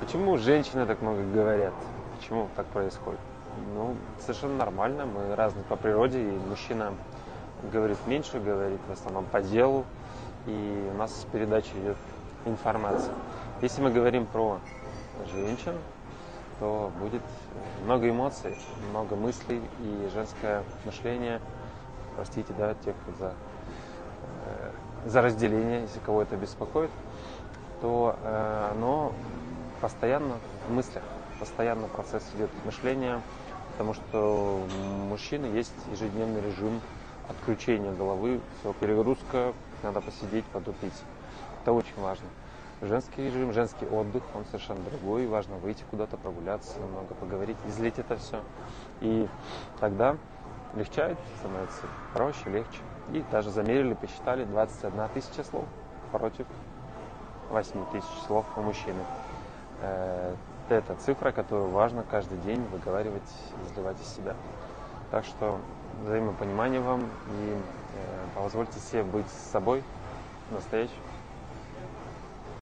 Почему женщины так много говорят? Почему так происходит? Ну, совершенно нормально. Мы разные по природе, и мужчина говорит меньше, говорит в основном по делу, и у нас с передачи идет информация. Если мы говорим про женщин, то будет много эмоций, много мыслей и женское мышление, простите, да, тех за, э, за разделение, если кого это беспокоит, то э, оно постоянно в мыслях, постоянно процесс идет мышления, потому что у мужчины есть ежедневный режим отключения головы, все, перегрузка, надо посидеть, потупить. Это очень важно. Женский режим, женский отдых, он совершенно другой. Важно выйти куда-то, прогуляться, немного поговорить, излить это все. И тогда легчает, становится проще, легче. И даже замерили, посчитали 21 тысяча слов против 8 тысяч слов у мужчины. Э, это цифра, которую важно каждый день выговаривать, изливать из себя. Так что взаимопонимание вам и э, позвольте себе быть собой настоящим.